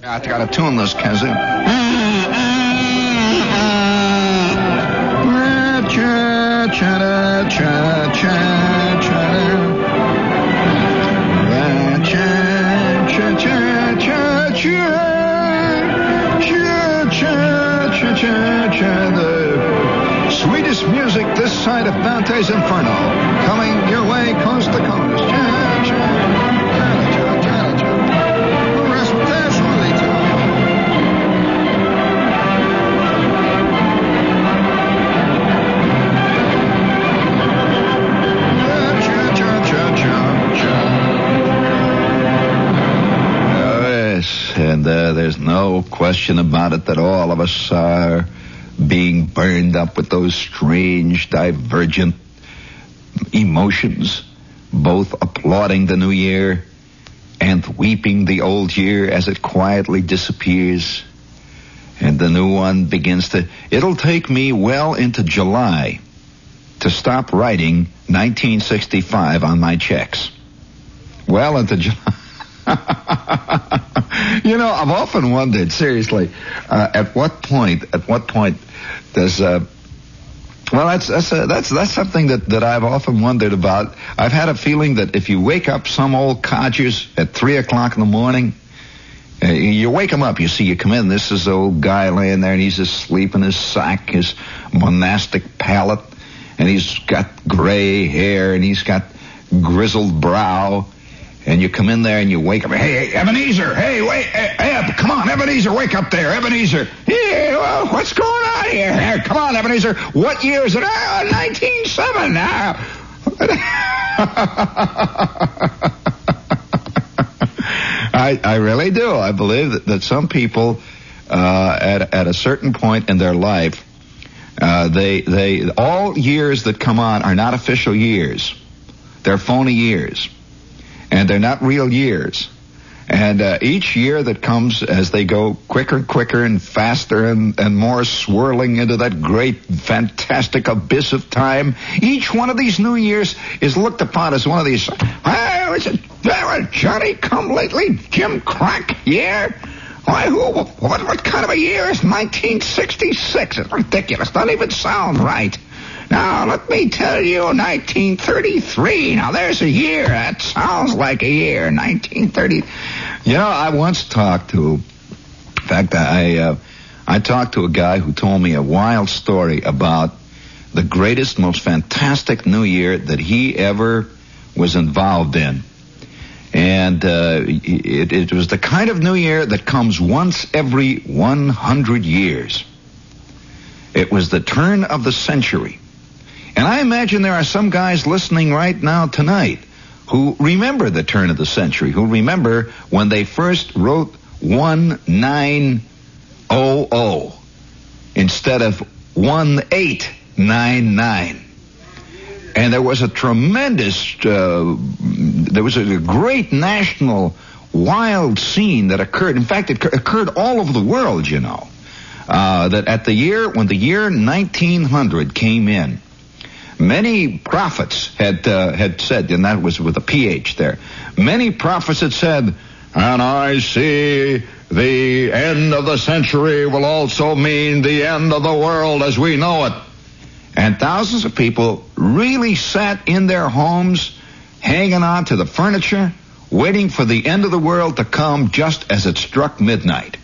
I gotta tune this, Kenzie. The sweetest music this side of Dante's Inferno. Coming your way coast to coast. There's no question about it that all of us are being burned up with those strange, divergent emotions, both applauding the new year and weeping the old year as it quietly disappears and the new one begins to. It'll take me well into July to stop writing 1965 on my checks. Well into July. you know, I've often wondered, seriously, uh, at what point, at what point does, uh, well, that's that's uh, that's that's something that, that I've often wondered about. I've had a feeling that if you wake up some old codgers at three o'clock in the morning, uh, you wake him up. You see, you come in. This is the old guy laying there, and he's asleep in his sack, his monastic pallet, and he's got gray hair, and he's got grizzled brow. And you come in there and you wake up. Hey, Ebenezer! Hey, wait, hey, Eb, come on, Ebenezer, wake up there, Ebenezer. Hey, well, what's going on here? Hey, come on, Ebenezer. What year is it? Ah, 1907. Ah. I, I really do. I believe that, that some people uh, at at a certain point in their life, uh, they they all years that come on are not official years. They're phony years, and they're not real years. And uh, each year that comes as they go quicker and quicker and faster and, and more swirling into that great, fantastic abyss of time, each one of these new years is looked upon as one of these, ah, is it Johnny come lately, Jim Crack year? Why, who, what, what kind of a year is 1966? It's ridiculous. Doesn't even sound right. Now, let me tell you, 1933. Now, there's a year. That sounds like a year. 1930. You know, I once talked to, in fact, I, uh, I talked to a guy who told me a wild story about the greatest, most fantastic New Year that he ever was involved in. And uh, it, it was the kind of New Year that comes once every 100 years. It was the turn of the century. And I imagine there are some guys listening right now tonight who remember the turn of the century, who remember when they first wrote 1900 instead of 1899. And there was a tremendous, uh, there was a great national wild scene that occurred. In fact, it occurred all over the world, you know. Uh, that at the year, when the year 1900 came in, many prophets had uh, had said, and that was with a PH there. Many prophets had said, and I see the end of the century will also mean the end of the world as we know it. And thousands of people really sat in their homes, hanging on to the furniture, waiting for the end of the world to come just as it struck midnight.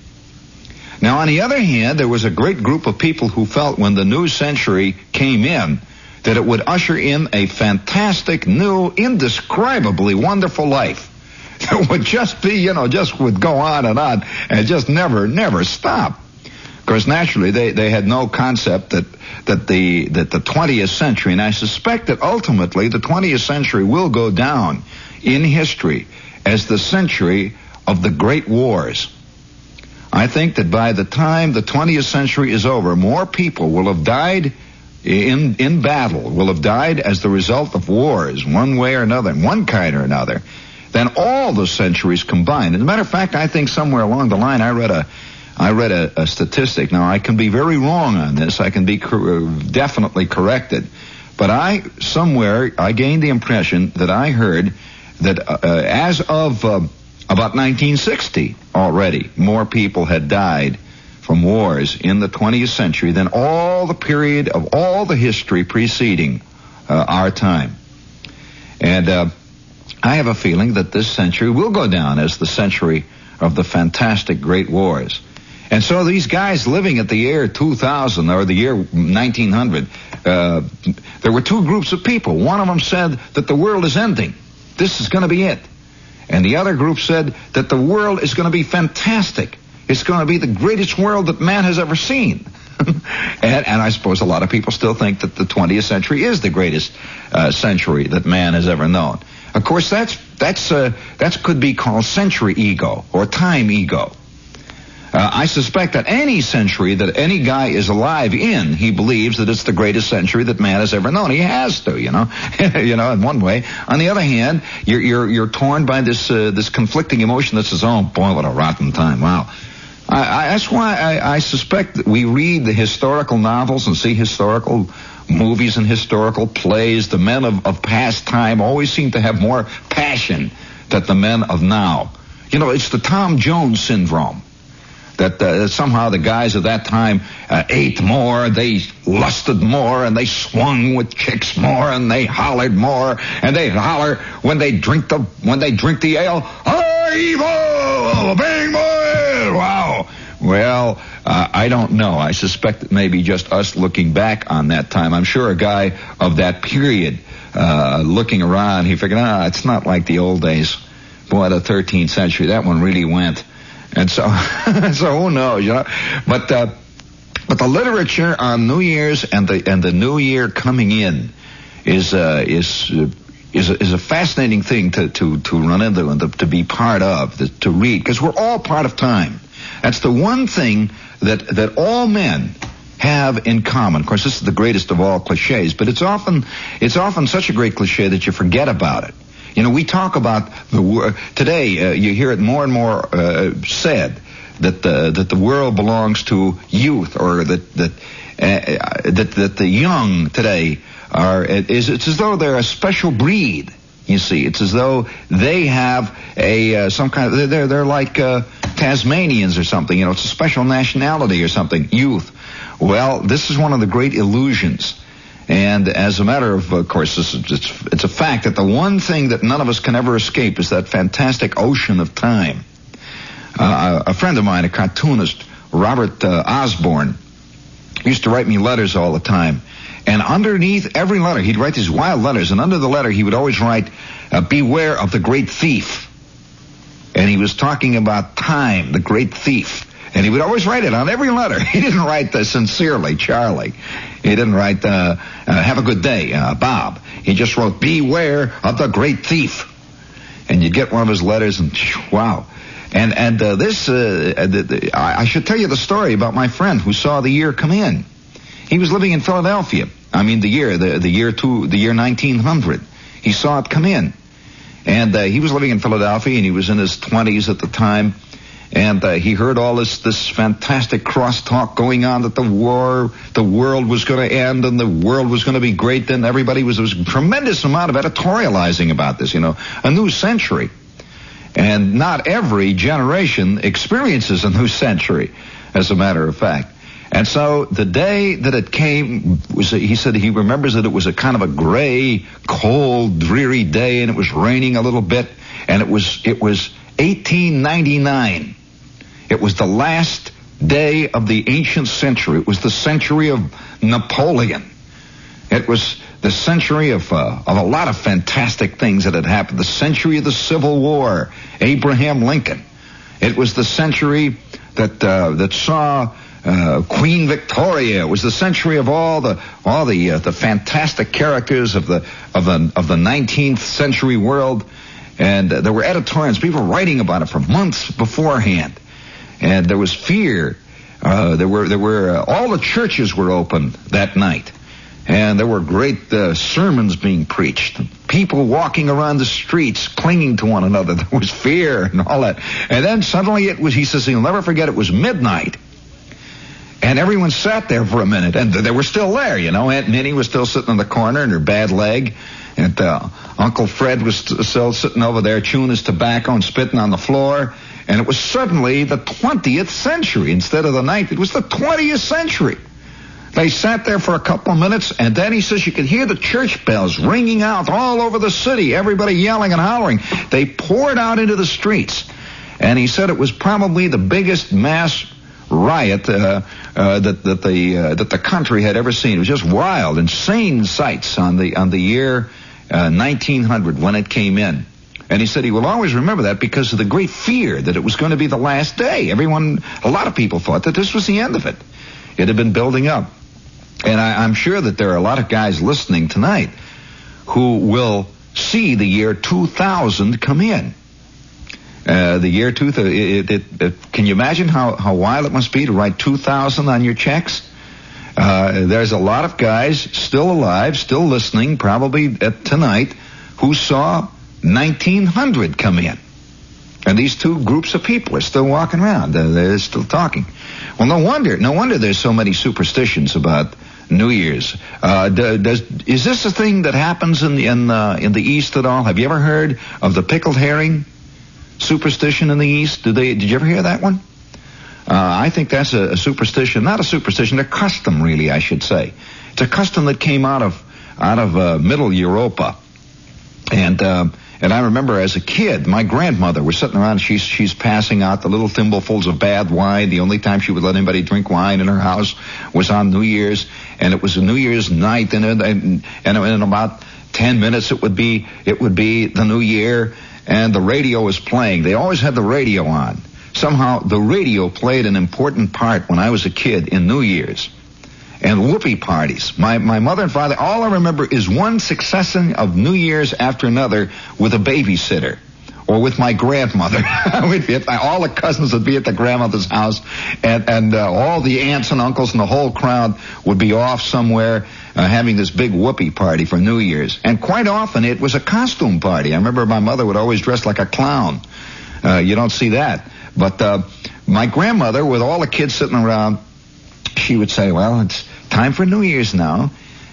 Now, on the other hand, there was a great group of people who felt when the new century came in that it would usher in a fantastic, new, indescribably wonderful life that would just be, you know, just would go on and on and just never, never stop. Of course, naturally, they, they had no concept that, that the, that the 20th century, and I suspect that ultimately the 20th century will go down in history as the century of the great wars. I think that by the time the 20th century is over, more people will have died in, in battle, will have died as the result of wars, one way or another, one kind or another, than all the centuries combined. As a matter of fact, I think somewhere along the line I read a, I read a, a statistic. Now I can be very wrong on this. I can be cor- definitely corrected. But I, somewhere, I gained the impression that I heard that uh, as of, uh, about 1960 already, more people had died from wars in the 20th century than all the period of all the history preceding uh, our time. And uh, I have a feeling that this century will go down as the century of the fantastic great wars. And so these guys living at the year 2000 or the year 1900, uh, there were two groups of people. One of them said that the world is ending. This is going to be it. And the other group said that the world is going to be fantastic. It's going to be the greatest world that man has ever seen. and, and, I suppose a lot of people still think that the 20th century is the greatest uh, century that man has ever known. Of course, that's that's uh, that could be called century ego or time ego. Uh, I suspect that any century that any guy is alive in, he believes that it's the greatest century that man has ever known. He has to, you know, you know, in one way. On the other hand, you're you're you're torn by this uh, this conflicting emotion that says, "Oh boy, what a rotten time! Wow." I, I, that's why I, I suspect that we read the historical novels and see historical movies and historical plays. The men of, of past time always seem to have more passion than the men of now. You know, it's the Tom Jones syndrome that uh, somehow the guys of that time uh, ate more, they lusted more, and they swung with chicks more, and they hollered more, and they holler when they drink the when they drink the ale. Evil, bang boy! Wow. Well, uh, I don't know. I suspect it may be just us looking back on that time. I'm sure a guy of that period uh, looking around, he figured, ah, it's not like the old days. Boy, the 13th century, that one really went. And so, so who knows, you know? But, uh, but the literature on New Year's and the, and the New Year coming in is, uh, is, uh, is a, is a fascinating thing to, to, to run into and to, to be part of, to, to read, because we're all part of time. That's the one thing that, that all men have in common. Of course, this is the greatest of all cliches, but it's often, it's often such a great cliche that you forget about it. You know, we talk about the world, today. Uh, you hear it more and more uh, said that the that the world belongs to youth, or that that uh, that that the young today are. Is it's as though they're a special breed. You see, it's as though they have a uh, some kind of they're they're like uh, Tasmanians or something. You know, it's a special nationality or something. Youth. Well, this is one of the great illusions and as a matter of, of course, is, it's, it's a fact that the one thing that none of us can ever escape is that fantastic ocean of time. Uh, a friend of mine, a cartoonist, Robert uh, Osborne, used to write me letters all the time. And underneath every letter, he'd write these wild letters, and under the letter, he would always write, uh, Beware of the great thief. And he was talking about time, the great thief. And he would always write it on every letter. He didn't write the sincerely, Charlie. He didn't write, uh, uh, have a good day, uh, Bob. He just wrote, beware of the great thief. And you get one of his letters and wow. And, and, uh, this, uh, the, the, I should tell you the story about my friend who saw the year come in. He was living in Philadelphia. I mean, the year, the, the year two, the year 1900. He saw it come in. And, uh, he was living in Philadelphia and he was in his 20s at the time and uh, he heard all this this fantastic crosstalk going on that the war, the world was going to end, and the world was going to be great. Then everybody was there was a tremendous amount of editorializing about this. You know, a new century, and not every generation experiences a new century, as a matter of fact. And so the day that it came he said he remembers that it was a kind of a gray, cold, dreary day, and it was raining a little bit, and it was it was 1899. It was the last day of the ancient century. It was the century of Napoleon. It was the century of, uh, of a lot of fantastic things that had happened. The century of the Civil War, Abraham Lincoln. It was the century that uh, that saw uh, Queen Victoria. It was the century of all the all the uh, the fantastic characters of the of the of the 19th century world, and uh, there were editorials, people writing about it for months beforehand and there was fear. Uh, there were there were uh, all the churches were open that night, and there were great uh, sermons being preached. People walking around the streets, clinging to one another. There was fear and all that. And then suddenly it was. He says he'll never forget. It was midnight, And everyone sat there for a minute, and they were still there, you know. Aunt Minnie was still sitting in the corner in her bad leg, and uh, Uncle Fred was still sitting over there chewing his tobacco and spitting on the floor. And it was suddenly the 20th century instead of the 19th. It was the 20th century. They sat there for a couple of minutes, and then he says you could hear the church bells ringing out all over the city, everybody yelling and hollering. They poured out into the streets. And he said it was probably the biggest mass riot uh, uh, that that the uh, that the country had ever seen. It was just wild, insane sights on the on the year 1900 uh, when it came in. And he said he will always remember that because of the great fear that it was going to be the last day. Everyone, a lot of people thought that this was the end of it. It had been building up. And I, am sure that there are a lot of guys listening tonight who will see the year 2000 come in. Uh, the year 2000, it, it, it, can you imagine how, how wild it must be to write 2000 on your checks? Uh, there's a lot of guys still alive, still listening, probably at tonight, who saw 1900 come in. And these two groups of people are still walking around. They're, they're still talking. Well, no wonder. No wonder there's so many superstitions about New Year's. Uh, does, is this a thing that happens in the, in, uh, in the East at all? Have you ever heard of the pickled herring superstition in the East? Did they? Did you ever hear that one? Uh, I think that's a, a, superstition, not a superstition, a custom, really, I should say. It's a custom that came out of out of uh, Middle Europa, and uh, and I remember as a kid, my grandmother was sitting around. She's she's passing out the little thimblefuls of bad wine. The only time she would let anybody drink wine in her house was on New Year's, and it was a New Year's night. And and, and in about ten minutes, it would be it would be the New Year, and the radio was playing. They always had the radio on. Somehow, the radio played an important part when I was a kid in New Year's and whoopee parties. My, my mother and father, all I remember is one succession of New Year's after another with a babysitter or with my grandmother. all the cousins would be at the grandmother's house, and and uh, all the aunts and uncles and the whole crowd would be off somewhere uh, having this big whoopee party for New Year's. And quite often it was a costume party. I remember my mother would always dress like a clown. Uh, you don't see that, but uh, my grandmother, with all the kids sitting around, she would say, "Well, it's." time for New Year's now,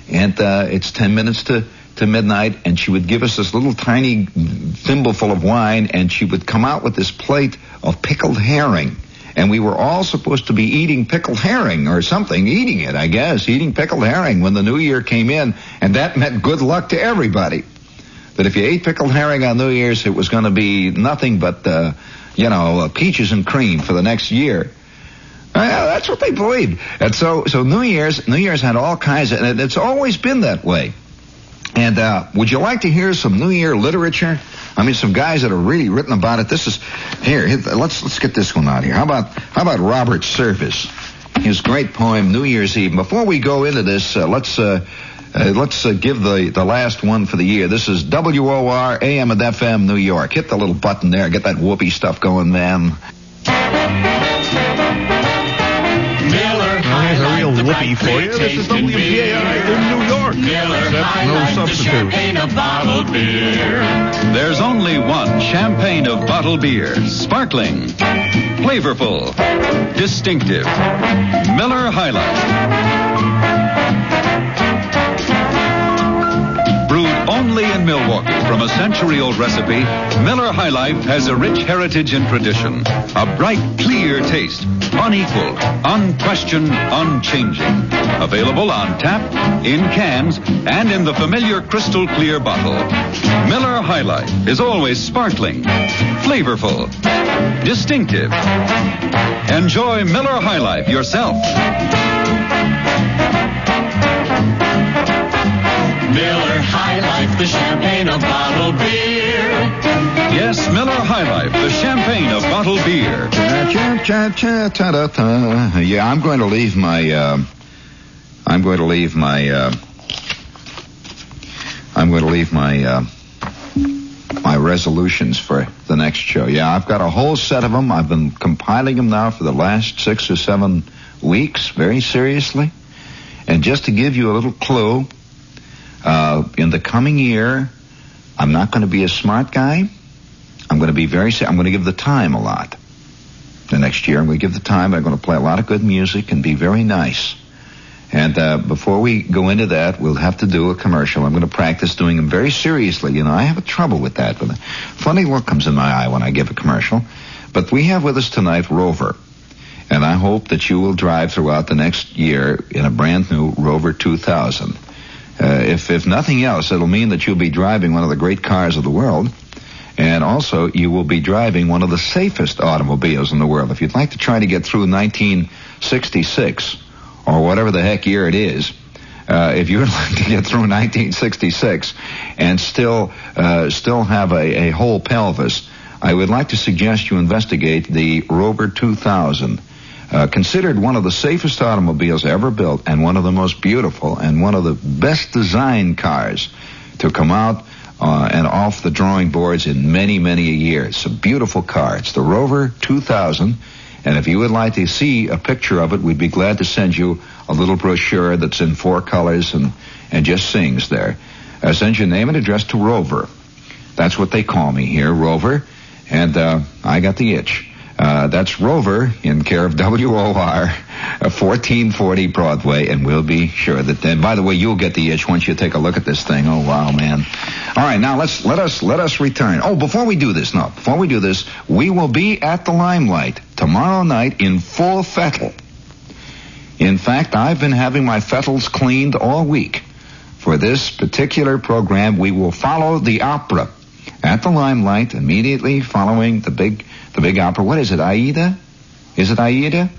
and uh, it's ten minutes to to midnight, and she would give us this little tiny thimbleful of wine, and she would come out with this plate of pickled herring. And we were all supposed to be eating pickled herring or something, eating it, I guess, eating pickled herring when the new year came in, and that meant good luck to everybody. That if you ate pickled herring on New Year's, it was going to be nothing but, uh, you know, uh, peaches and cream for the next year. Uh, that's what they believed. And so, so New Year's, New Year's had all kinds of, and it's always been that way. And uh, would you like to hear some New Year literature? I mean, some guys that have really written about it. This is here. Let's let's get this one out here. How about how about Robert Service? His great poem New Year's Eve. Before we go into this, uh, let's uh, uh, let's uh, give the the last one for the year. This is WOR AM and FM New York. Hit the little button there. Get that whoopee stuff going, man. real whoopee for you. This is WPAI in New York. Except no substitute. There's only one champagne of bottled beer. Sparkling. Flavorful. Distinctive. Miller High Life. Only in Milwaukee, from a century-old recipe, Miller High Life has a rich heritage and tradition. A bright, clear taste, unequaled, unquestioned, unchanging. Available on tap, in cans, and in the familiar crystal clear bottle. Miller High Life is always sparkling, flavorful, distinctive. Enjoy Miller High Life yourself. Miller High Life, the champagne of bottled beer. Yes, Miller High Life, the champagne of bottled beer. Yeah, I'm going to leave my. Uh, I'm going to leave my. Uh, I'm going to leave my. Uh, my resolutions for the next show. Yeah, I've got a whole set of them. I've been compiling them now for the last six or seven weeks, very seriously. And just to give you a little clue, uh, in the coming year, I'm not going to be a smart guy. I'm going to be very. I'm going to give the time a lot. the next year. I'm going to give the time. I'm going to play a lot of good music and be very nice. And uh, before we go into that, we'll have to do a commercial. I'm going to practice doing them very seriously. You know, I have a trouble with that. But a funny look comes in my eye when I give a commercial. But we have with us tonight Rover. And I hope that you will drive throughout the next year in a brand new Rover 2000. Uh, if, if nothing else, it'll mean that you'll be driving one of the great cars of the world. And also, you will be driving one of the safest automobiles in the world. If you'd like to try to get through 1966, or whatever the heck year it is, uh, if you would like to get through 1966 and still uh, still have a, a whole pelvis, I would like to suggest you investigate the Rover 2000. Uh, considered one of the safest automobiles ever built and one of the most beautiful and one of the best designed cars to come out uh, and off the drawing boards in many, many a year. It's a beautiful car. It's the Rover 2000. And if you would like to see a picture of it, we'd be glad to send you a little brochure that's in four colors and, and just sings there. Uh, send your name and address to Rover. That's what they call me here, Rover. And uh, I got the itch. Uh, that's Rover in care of WOR, 1440 uh, Broadway, and we'll be sure that then. By the way, you'll get the itch once you take a look at this thing. Oh wow, man! All right, now let's let us let us return. Oh, before we do this, no, before we do this, we will be at the Limelight tomorrow night in full fettle. In fact, I've been having my fettles cleaned all week. For this particular program, we will follow the opera at the Limelight immediately following the big the big opera. What is it? Aida? Is it Aida?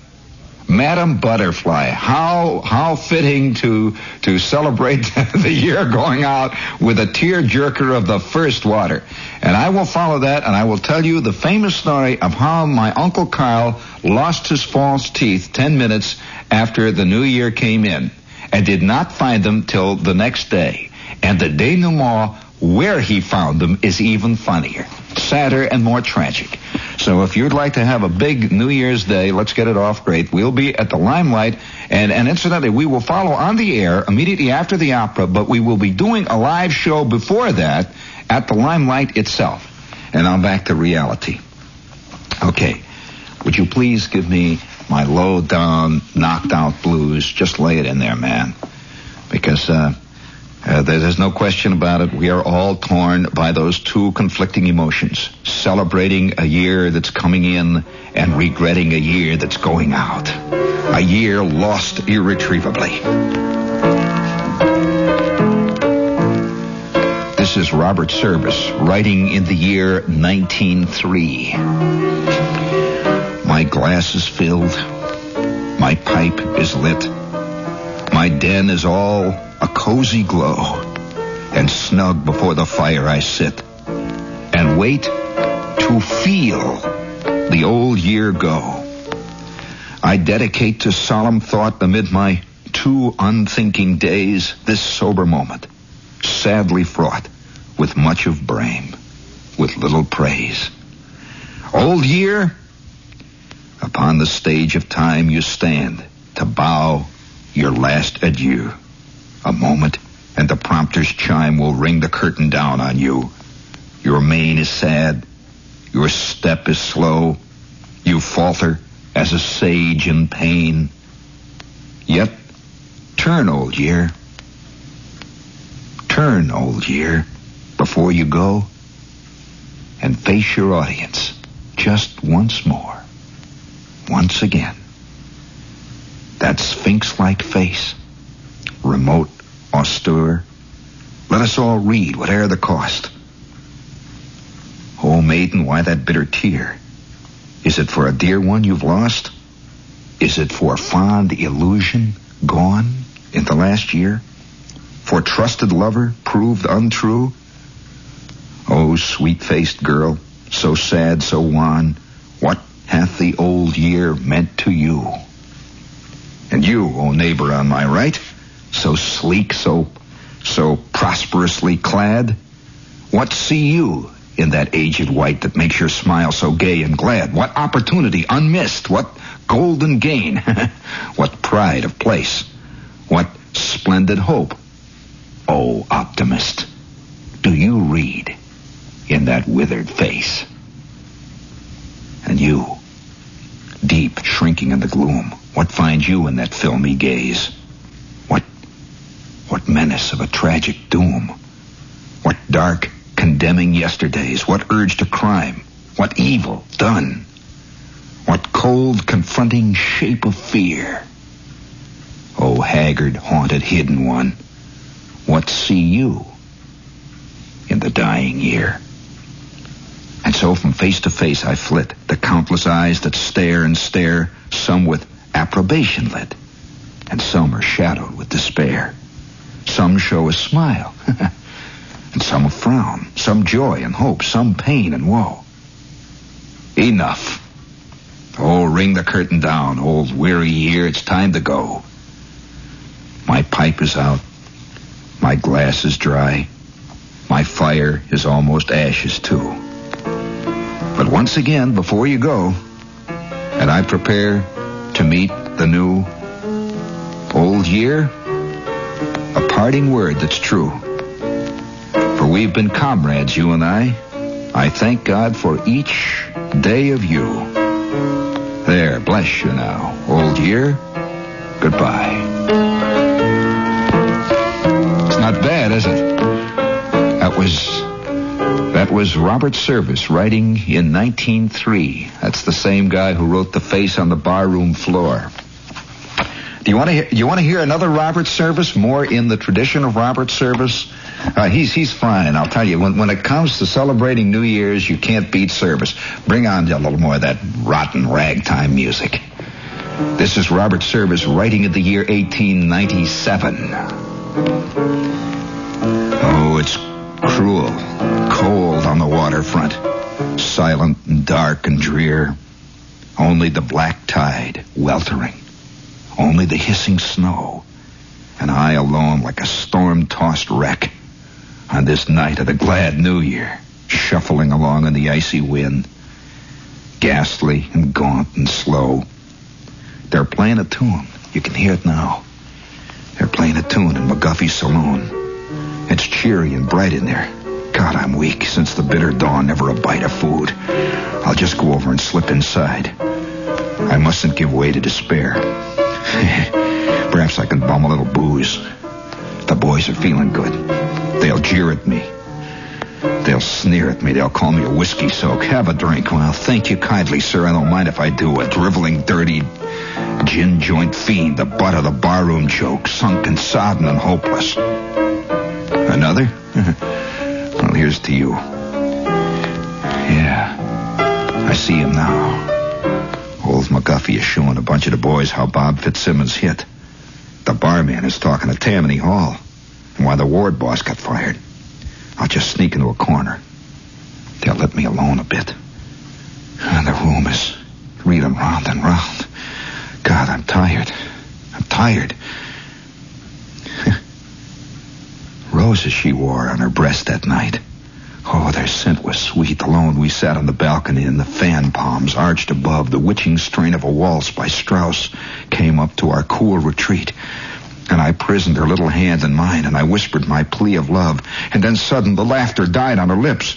Madam Butterfly. How how fitting to to celebrate the year going out with a tear jerker of the first water. And I will follow that and I will tell you the famous story of how my Uncle Carl lost his false teeth 10 minutes after the new year came in and did not find them till the next day. And the denouement where he found them is even funnier, sadder, and more tragic. So if you'd like to have a big New Year's Day, let's get it off great. We'll be at the Limelight, and, and incidentally, we will follow on the air immediately after the opera, but we will be doing a live show before that at the Limelight itself. And I'm back to reality. Okay. Would you please give me my low down, knocked out blues? Just lay it in there, man. Because, uh, uh, there's no question about it. We are all torn by those two conflicting emotions. Celebrating a year that's coming in and regretting a year that's going out. A year lost irretrievably. This is Robert Service writing in the year 1903. My glass is filled. My pipe is lit. My den is all a cozy glow, and snug before the fire I sit, and wait to feel the old year go. I dedicate to solemn thought amid my two unthinking days this sober moment, sadly fraught with much of blame, with little praise. Old year, upon the stage of time you stand to bow your last adieu. A moment, and the prompter's chime will ring the curtain down on you. Your mien is sad. Your step is slow. You falter as a sage in pain. Yet, turn, old year. Turn, old year, before you go, and face your audience just once more. Once again. That sphinx-like face remote, austere. Let us all read, whate'er the cost. Oh, maiden, why that bitter tear? Is it for a dear one you've lost? Is it for fond illusion gone in the last year? For trusted lover proved untrue? Oh, sweet-faced girl, so sad, so wan, what hath the old year meant to you? And you, O oh neighbor on my right, so sleek, so so prosperously clad? What see you in that aged white that makes your smile so gay and glad? What opportunity unmissed? What golden gain? what pride of place? What splendid hope? Oh, optimist, do you read in that withered face? And you, deep shrinking in the gloom? What finds you in that filmy gaze? What, menace of a tragic doom? What dark, condemning yesterdays? What urge to crime? What evil done? What cold, confronting shape of fear? Oh, haggard, haunted, hidden one, what see you in the dying year? And so from face to face I flit, the countless eyes that stare and stare, some with approbation lit, and some are shadowed with despair. Some show a smile, and some a frown, some joy and hope, some pain and woe. Enough. Oh, ring the curtain down, old weary year, it's time to go. My pipe is out. My glass is dry. My fire is almost ashes too. But once again, before you go, and I prepare to meet the new old year, a parting word that's true. For we've been comrades, you and I. I thank God for each day of you. There, bless you now, old year. Goodbye. It's not bad, is it? That was that was Robert Service writing in 1903. That's the same guy who wrote The Face on the Barroom Floor. Do you want to hear, you want to hear another Robert Service more in the tradition of Robert Service? Uh, he's he's fine. I'll tell you. When when it comes to celebrating New Year's, you can't beat Service. Bring on a little more of that rotten ragtime music. This is Robert Service writing in the year 1897. Oh, it's cruel, cold on the waterfront, silent and dark and drear. Only the black tide weltering, only the hissing snow, and I alone like a storm-tossed wreck on this night of the glad New Year, shuffling along in the icy wind, ghastly and gaunt and slow. They're playing a tune. You can hear it now. They're playing a tune in McGuffey's saloon. It's cheery and bright in there. God, I'm weak. Since the bitter dawn, never a bite of food. I'll just go over and slip inside. I mustn't give way to despair. Perhaps I can bum a little booze. The boys are feeling good. They'll jeer at me. They'll sneer at me. They'll call me a whiskey soak. Have a drink. Well, thank you kindly, sir. I don't mind if I do. A driveling, dirty gin joint fiend, the butt of the barroom joke, sunk sunken, sodden, and hopeless. Another? well, here's to you. Yeah, I see him now. McGuffey is showing a bunch of the boys how Bob Fitzsimmons hit. The barman is talking to Tammany Hall and why the ward boss got fired. I'll just sneak into a corner. They'll let me alone a bit. And the room is reeling round and round. God, I'm tired. I'm tired. Roses she wore on her breast that night. Oh, their scent was sweet. Alone we sat on the balcony and the fan palms arched above. The witching strain of a waltz by Strauss came up to our cool retreat. And I prisoned her little hand in mine, and I whispered my plea of love. And then sudden the laughter died on her lips.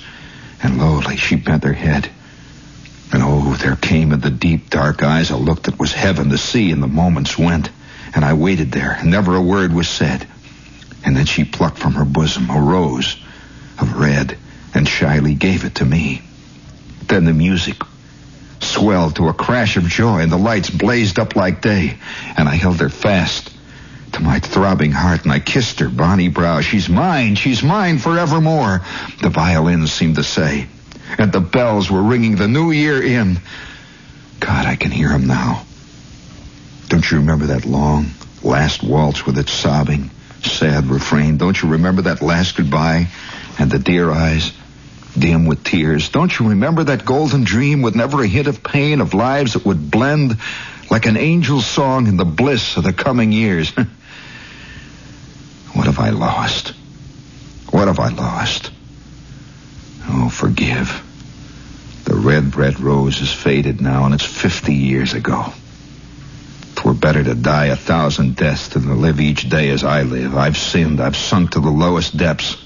And lowly she bent her head. And oh, there came in the deep dark eyes a look that was heaven to see, and the moments went. And I waited there, and never a word was said. And then she plucked from her bosom a rose of red and shyly gave it to me. Then the music swelled to a crash of joy, and the lights blazed up like day, and I held her fast to my throbbing heart, and I kissed her bonny brow. She's mine, she's mine forevermore, the violins seemed to say, and the bells were ringing the new year in. God, I can hear 'em now. Don't you remember that long last waltz with its sobbing, sad refrain? Don't you remember that last goodbye and the dear eyes dim with tears? Don't you remember that golden dream with never a hint of pain, of lives that would blend like an angel's song in the bliss of the coming years? what have I lost? What have I lost? Oh, forgive. The red, red rose is faded now, and it's fifty years ago. Twere better to die a thousand deaths than to live each day as I live. I've sinned. I've sunk to the lowest depths.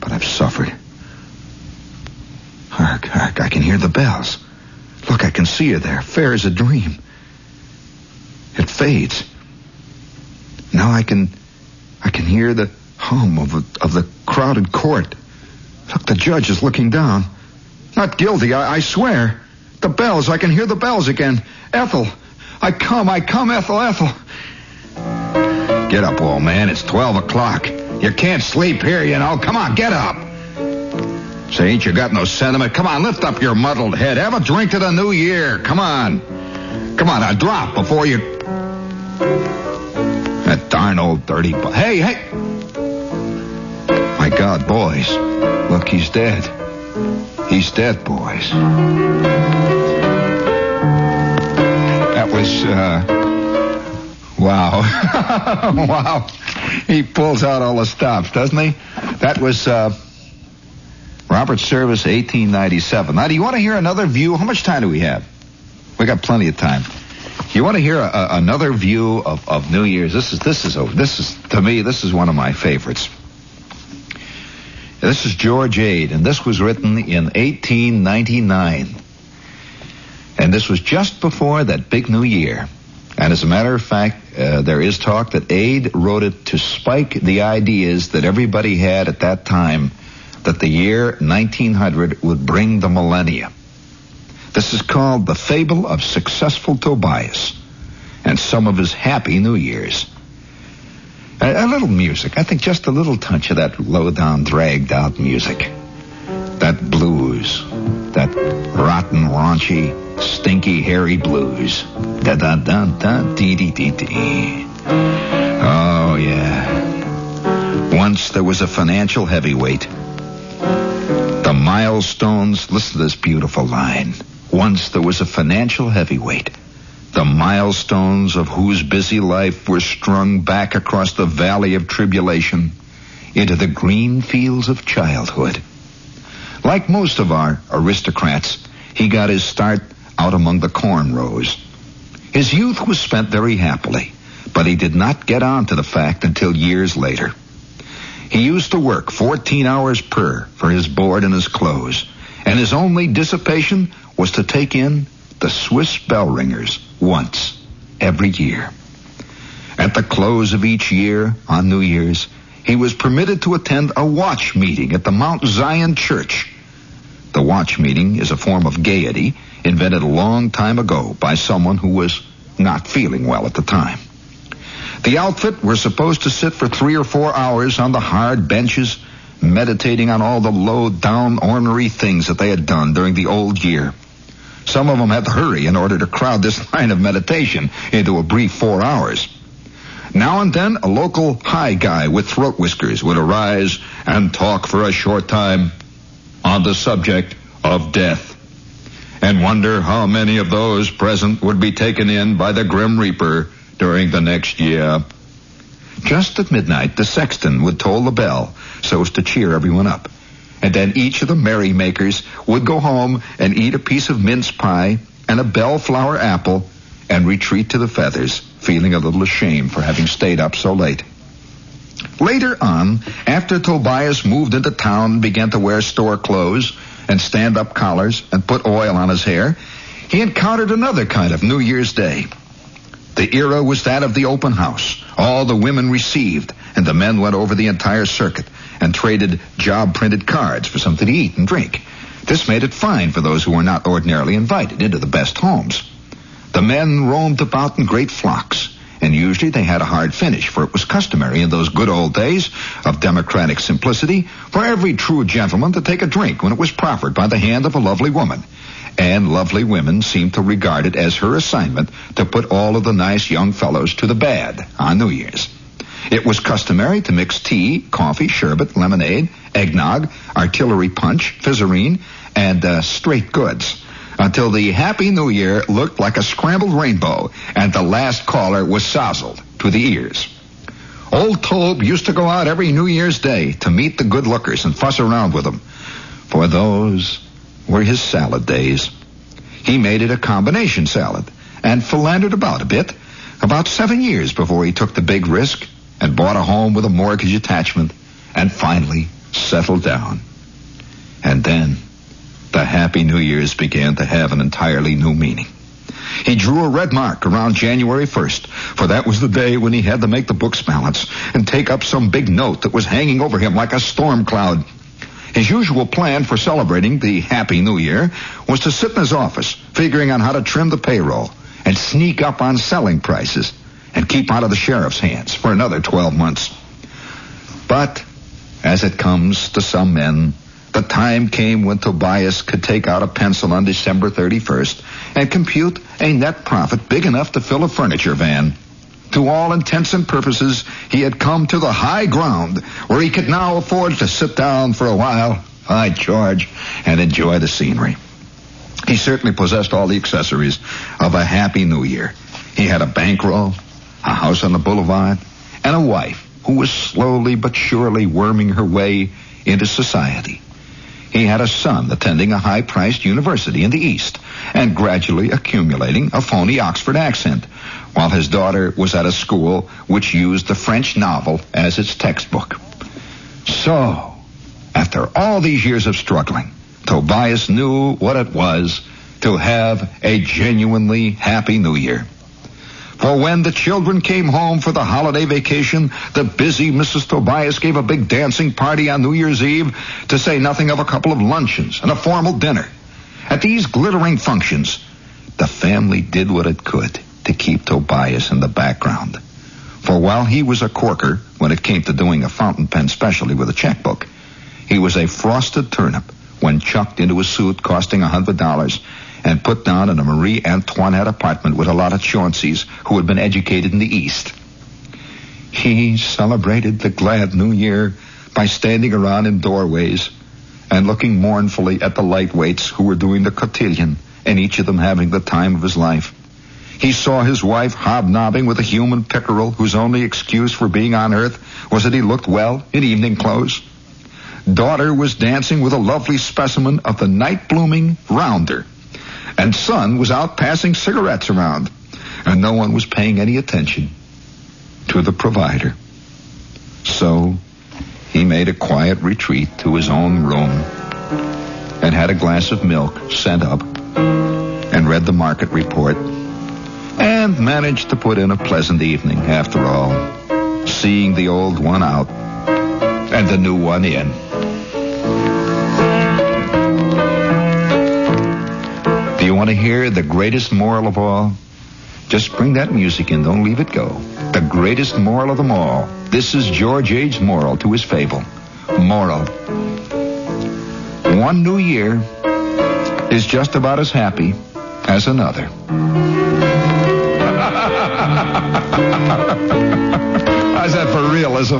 But I've suffered. Hark, hark, I can hear the bells. Look, I can see her there, fair as a dream. It fades. Now I can, I can hear the hum of, a, of the crowded court. Look, the judge is looking down. Not guilty, I, I swear. The bells, I can hear the bells again. Ethel, I come, I come, Ethel, Ethel. Get up, old man. It's 12 o'clock. You can't sleep here, you know. Come on, get up. Say, ain't you got no sentiment? Come on, lift up your muddled head. Have a drink to the new year. Come on. Come on, a drop before you. That darn old dirty. Bu- hey, hey. My God, boys. Look, he's dead. He's dead, boys. That was, uh. Wow. wow. He pulls out all the stops, doesn't he? That was, uh. Robert Service, 1897. Now, do you want to hear another view? How much time do we have? We got plenty of time. You want to hear a, a, another view of, of New Year's? This is this is a, this is to me this is one of my favorites. This is George Ade, and this was written in 1899, and this was just before that big New Year. And as a matter of fact, uh, there is talk that Ade wrote it to spike the ideas that everybody had at that time that the year 1900 would bring the millennia. This is called The Fable of Successful Tobias and some of his happy New Years. A, a little music. I think just a little touch of that low down, dragged out music. That blues. That rotten, raunchy, stinky, hairy blues. Da da da da dee dee dee dee. Oh, yeah. Once there was a financial heavyweight. The milestones, listen to this beautiful line. Once there was a financial heavyweight. The milestones of whose busy life were strung back across the valley of tribulation into the green fields of childhood. Like most of our aristocrats, he got his start out among the corn rows. His youth was spent very happily, but he did not get on to the fact until years later. He used to work 14 hours per for his board and his clothes, and his only dissipation was to take in the Swiss bell ringers once every year. At the close of each year, on New Year's, he was permitted to attend a watch meeting at the Mount Zion Church. The watch meeting is a form of gaiety invented a long time ago by someone who was not feeling well at the time. The outfit were supposed to sit for three or four hours on the hard benches, meditating on all the low down ornery things that they had done during the old year. Some of them had to hurry in order to crowd this line of meditation into a brief four hours. Now and then, a local high guy with throat whiskers would arise and talk for a short time on the subject of death and wonder how many of those present would be taken in by the Grim Reaper during the next year. Just at midnight, the sexton would toll the bell so as to cheer everyone up. And then each of the merrymakers would go home and eat a piece of mince pie and a bellflower apple and retreat to the feathers, feeling a little ashamed for having stayed up so late. Later on, after Tobias moved into town and began to wear store clothes and stand-up collars and put oil on his hair, he encountered another kind of New Year's Day. The era was that of the open house. All the women received, and the men went over the entire circuit and traded job-printed cards for something to eat and drink. This made it fine for those who were not ordinarily invited into the best homes. The men roamed about in great flocks, and usually they had a hard finish, for it was customary in those good old days of democratic simplicity for every true gentleman to take a drink when it was proffered by the hand of a lovely woman. And lovely women seemed to regard it as her assignment to put all of the nice young fellows to the bad on New Year's. It was customary to mix tea, coffee, sherbet, lemonade, eggnog, artillery punch, fizzerine, and uh, straight goods until the Happy New Year looked like a scrambled rainbow and the last caller was sozzled to the ears. Old Tobe used to go out every New Year's Day to meet the good lookers and fuss around with them, for those were his salad days. He made it a combination salad and philandered about a bit, about seven years before he took the big risk and bought a home with a mortgage attachment and finally settled down. And then the Happy New Year's began to have an entirely new meaning. He drew a red mark around January 1st, for that was the day when he had to make the books balance and take up some big note that was hanging over him like a storm cloud. His usual plan for celebrating the Happy New Year was to sit in his office, figuring on how to trim the payroll and sneak up on selling prices and keep out of the sheriff's hands for another 12 months. But, as it comes to some men, the time came when Tobias could take out a pencil on December 31st and compute a net profit big enough to fill a furniture van. To all intents and purposes, he had come to the high ground where he could now afford to sit down for a while, by George, and enjoy the scenery. He certainly possessed all the accessories of a happy new year. He had a bankroll, a house on the boulevard, and a wife who was slowly but surely worming her way into society. He had a son attending a high-priced university in the East and gradually accumulating a phony Oxford accent, while his daughter was at a school which used the French novel as its textbook. So, after all these years of struggling, Tobias knew what it was to have a genuinely happy new year. For when the children came home for the holiday vacation, the busy Mrs. Tobias gave a big dancing party on New Year's Eve, to say nothing of a couple of luncheons and a formal dinner. At these glittering functions, the family did what it could to keep Tobias in the background. For while he was a corker when it came to doing a fountain pen specialty with a checkbook, he was a frosted turnip when chucked into a suit costing a hundred dollars and put down in a Marie Antoinette apartment with a lot of Chaunceys who had been educated in the East. He celebrated the glad new year by standing around in doorways and looking mournfully at the lightweights who were doing the cotillion and each of them having the time of his life. He saw his wife hobnobbing with a human pickerel whose only excuse for being on earth was that he looked well in evening clothes. Daughter was dancing with a lovely specimen of the night blooming rounder and son was out passing cigarettes around, and no one was paying any attention to the provider. So he made a quiet retreat to his own room and had a glass of milk sent up and read the market report and managed to put in a pleasant evening after all, seeing the old one out and the new one in. Do you want to hear the greatest moral of all? Just bring that music in. Don't leave it go. The greatest moral of them all. This is George Ade's moral to his fable. Moral. One new year is just about as happy as another. How's that for realism?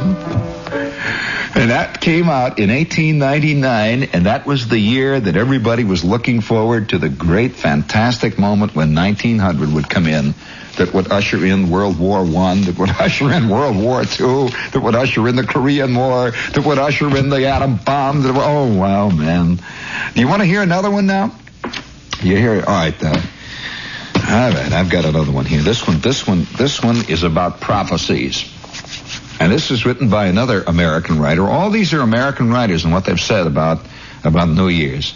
And that came out in 1899, and that was the year that everybody was looking forward to the great, fantastic moment when 1900 would come in that would usher in World War One, that would usher in World War Two, that would usher in the Korean War, that would usher in the atom bomb. That, oh, wow, man. Do you want to hear another one now? You hear it? All right. Uh, all right, I've got another one here. This one, this one, this one is about prophecies. And this is written by another American writer. All these are American writers and what they've said about about New Year's,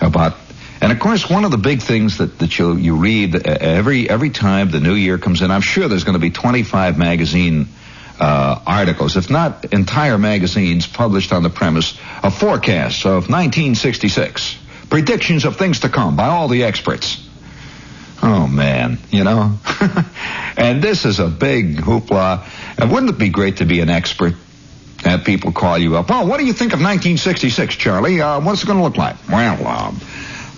about and of course one of the big things that that you you read uh, every every time the New Year comes in. I'm sure there's going to be 25 magazine uh, articles, if not entire magazines, published on the premise of forecasts of 1966, predictions of things to come by all the experts. Oh man, you know. and this is a big hoopla. And wouldn't it be great to be an expert? Have people call you up. Oh, what do you think of 1966, Charlie? Uh, what's it going to look like? Well, uh,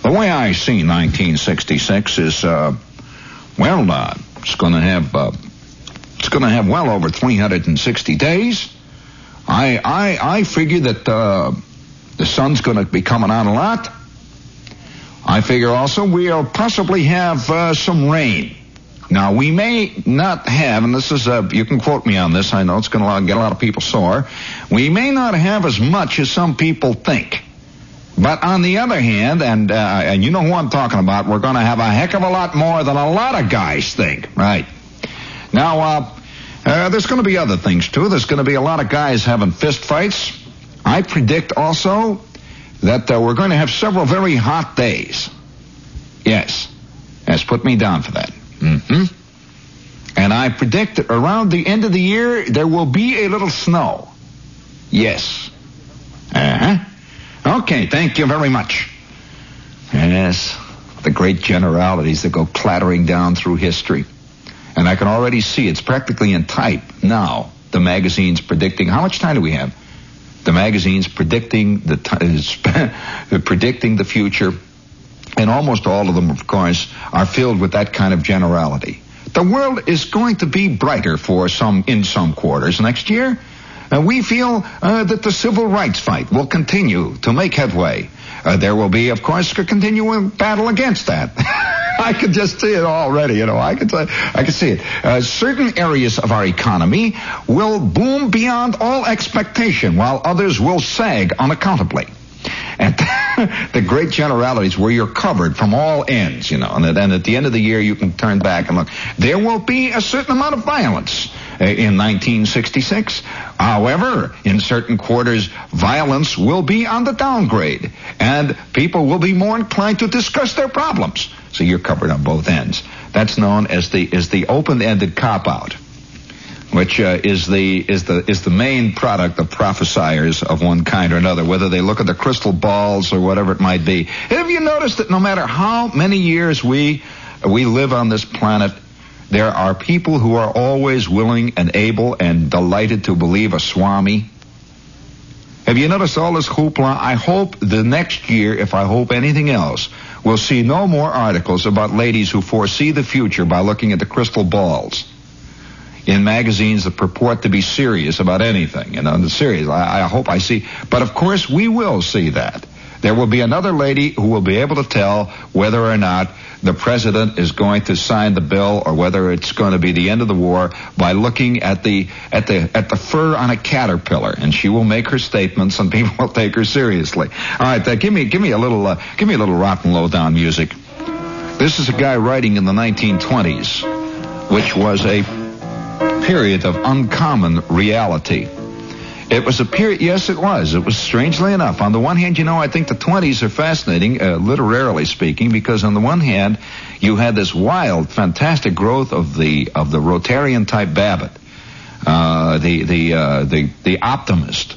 the way I see 1966 is, uh, well, uh, it's going to have, uh, it's going to have well over 360 days. I, I, I figure that uh, the sun's going to be coming out a lot. I figure also we'll possibly have uh, some rain. Now we may not have, and this is a, you can quote me on this. I know it's going to get a lot of people sore. We may not have as much as some people think. But on the other hand, and uh, and you know who I'm talking about, we're going to have a heck of a lot more than a lot of guys think. Right. Now, uh, uh, there's going to be other things too. There's going to be a lot of guys having fist fights. I predict also that uh, we're going to have several very hot days. Yes. Has put me down for that. Mm-hmm. And I predict that around the end of the year, there will be a little snow. Yes. Uh-huh. Okay, thank you very much. Yes, the great generalities that go clattering down through history. And I can already see it's practically in type now. The magazine's predicting. How much time do we have? The magazine's predicting the t- predicting the future, and almost all of them, of course, are filled with that kind of generality. The world is going to be brighter for some in some quarters next year. Uh, we feel uh, that the civil rights fight will continue to make headway. Uh, there will be, of course, a continuing battle against that. I can just see it already. You know, I can, I can see it. Uh, certain areas of our economy will boom beyond all expectation, while others will sag unaccountably. And the great generalities where you're covered from all ends, you know, and then at the end of the year you can turn back and look. There will be a certain amount of violence uh, in 1966. However, in certain quarters, violence will be on the downgrade, and people will be more inclined to discuss their problems. So you're covered on both ends. That's known as the is the open-ended cop-out which uh, is the is the is the main product of prophesiers of one kind or another, whether they look at the crystal balls or whatever it might be. Have you noticed that no matter how many years we we live on this planet, there are people who are always willing and able and delighted to believe a swami? Have you noticed all this hoopla? I hope the next year, if I hope anything else, we'll see no more articles about ladies who foresee the future by looking at the crystal balls in magazines that purport to be serious about anything. You uh, know, the serious. I, I hope I see. But of course, we will see that. There will be another lady who will be able to tell whether or not the president is going to sign the bill or whether it's going to be the end of the war by looking at the at the at the fur on a caterpillar, and she will make her statements, and people will take her seriously. All right, uh, give me give me a little uh, give me a little rotten low down music. This is a guy writing in the 1920s, which was a period of uncommon reality. It was a period, yes, it was. It was strangely enough. On the one hand, you know, I think the 20s are fascinating, uh, literarily speaking, because on the one hand, you had this wild, fantastic growth of the of the Rotarian type Babbitt, uh, the the uh, the the optimist,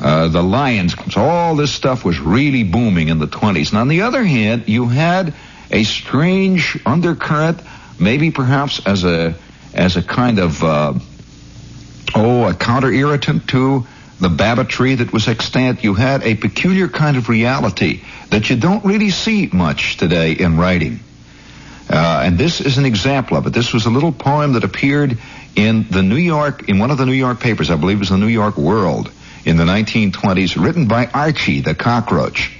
uh, the Lions. All this stuff was really booming in the 20s. And on the other hand, you had a strange undercurrent, maybe perhaps as a as a kind of uh, oh a counter irritant to the Babbittry that was extant. You had a peculiar kind of reality that you don't really see much today in writing. Uh, and this is an example of it. This was a little poem that appeared in the New York, in one of the New York papers, I believe it was the New York World, in the 1920s, written by Archie the cockroach,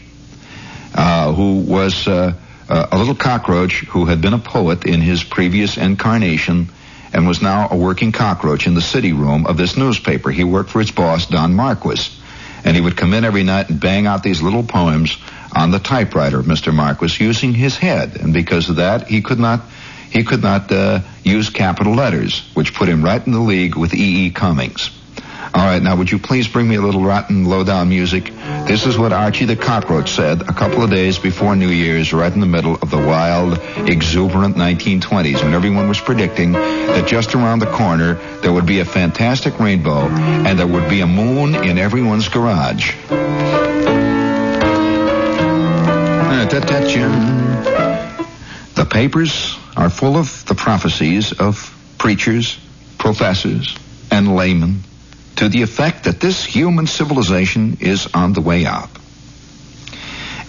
uh, who was uh, a little cockroach who had been a poet in his previous incarnation and was now a working cockroach in the city room of this newspaper. He worked for its boss, Don Marquis. And he would come in every night and bang out these little poems on the typewriter of Mr. Marquis using his head. And because of that, he could not he could not uh, use capital letters, which put him right in the league with E. E. Cummings. All right, now would you please bring me a little rotten low-down music? This is what Archie the Cockroach said a couple of days before New Year's, right in the middle of the wild, exuberant 1920s, when everyone was predicting that just around the corner there would be a fantastic rainbow and there would be a moon in everyone's garage. The papers are full of the prophecies of preachers, professors, and laymen to the effect that this human civilization is on the way out.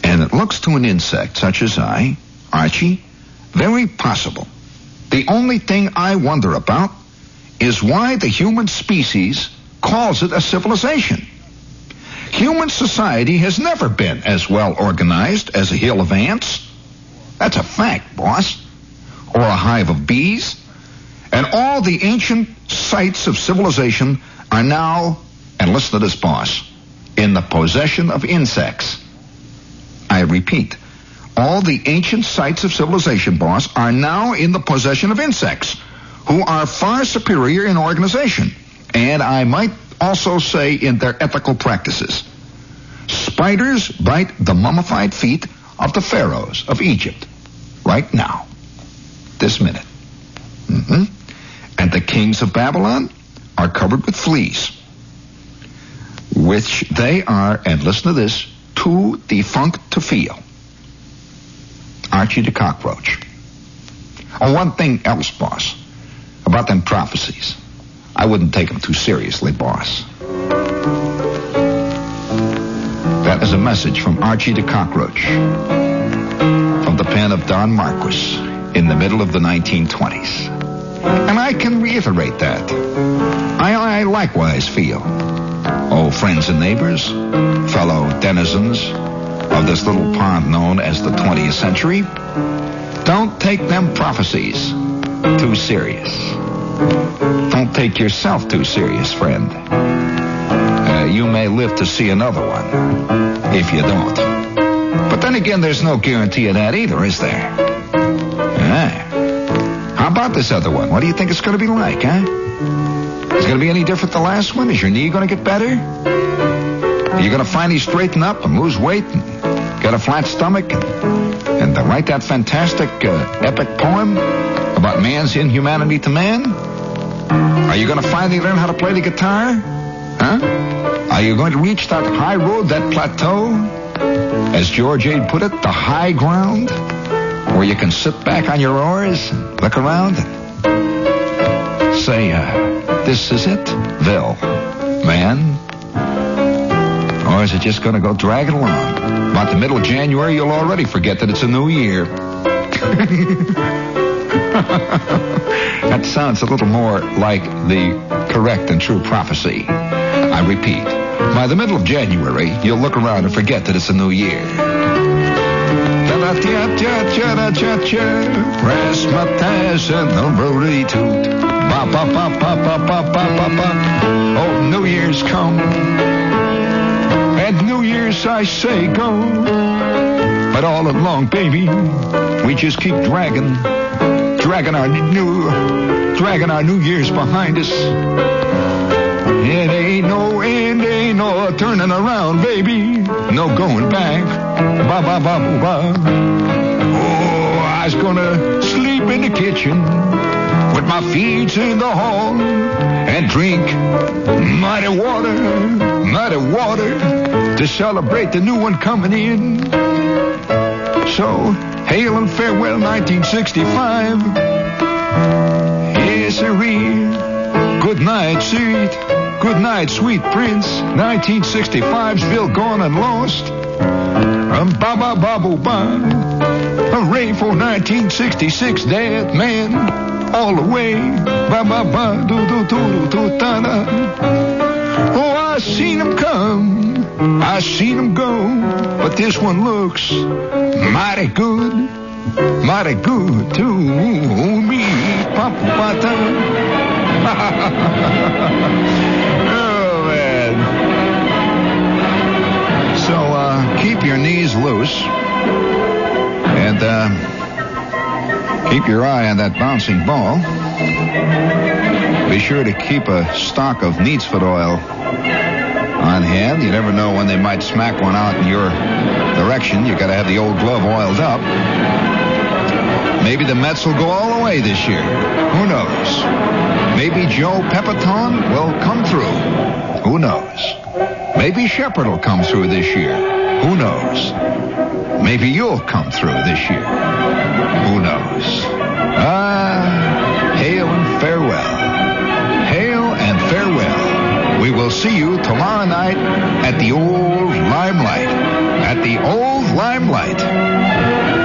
And it looks to an insect such as I, Archie, very possible. The only thing I wonder about is why the human species calls it a civilization. Human society has never been as well organized as a hill of ants. That's a fact, boss. Or a hive of bees. And all the ancient sites of civilization are now, and listen to this, boss, in the possession of insects. I repeat, all the ancient sites of civilization, boss, are now in the possession of insects, who are far superior in organization, and I might also say in their ethical practices. Spiders bite the mummified feet of the pharaohs of Egypt right now, this minute. hmm And the kings of Babylon are covered with fleas, which they are, and listen to this, too defunct to feel. Archie the cockroach. Oh, one thing else, boss, about them prophecies. I wouldn't take them too seriously, boss. That is a message from Archie the cockroach from the pen of Don Marquis in the middle of the 1920s. I can reiterate that. I, I likewise feel, oh, friends and neighbors, fellow denizens of this little pond known as the 20th century, don't take them prophecies too serious. Don't take yourself too serious, friend. Uh, you may live to see another one if you don't. But then again, there's no guarantee of that either, is there? Ah. About this other one? What do you think it's going to be like, huh? Is it going to be any different than the last one? Is your knee going to get better? Are you going to finally straighten up and lose weight and get a flat stomach and, and write that fantastic uh, epic poem about man's inhumanity to man? Are you going to finally learn how to play the guitar? Huh? Are you going to reach that high road, that plateau? As George Ade put it, the high ground, where you can sit back on your oars, and look around, and say, uh, this is it, Vil, man. Or is it just going to go dragging along? About the middle of January, you'll already forget that it's a new year. that sounds a little more like the correct and true prophecy. I repeat, by the middle of January, you'll look around and forget that it's a new year. Rasmataz and the roadie toot. Ba ba ba ba ba ba ba ba ba. Oh, New Year's come. And New Year's I say go. But all along, baby, we just keep dragging, dragging our new, dragging our New Year's behind us. It ain't no end, ain't no turning around, baby. No going back. Ba ba ba ba. Oh, I was gonna sleep in the kitchen with my feet in the hall and drink mighty water, mighty water to celebrate the new one coming in. So, hail and farewell 1965. Yes, sirree. Good night, sweet. Good night, sweet prince. 1965's Bill gone and lost. Um, ba ba ba. Hooray for 1966, dead man. All the way. Ba ba do do do do do da da. Oh, I seen him come. I seen him go. But this one looks mighty good. Mighty good to me. Papa pata. oh, keep your eye on that bouncing ball. Be sure to keep a stock of Neatsfoot oil on hand. You never know when they might smack one out in your direction. You gotta have the old glove oiled up. Maybe the Mets will go all the way this year. Who knows? Maybe Joe Pepitone will come through. Who knows? Maybe Shepard will come through this year. Who knows? Maybe you'll come through this year. Who knows? Ah, hail and farewell. Hail and farewell. We will see you tomorrow night at the old limelight. At the old limelight.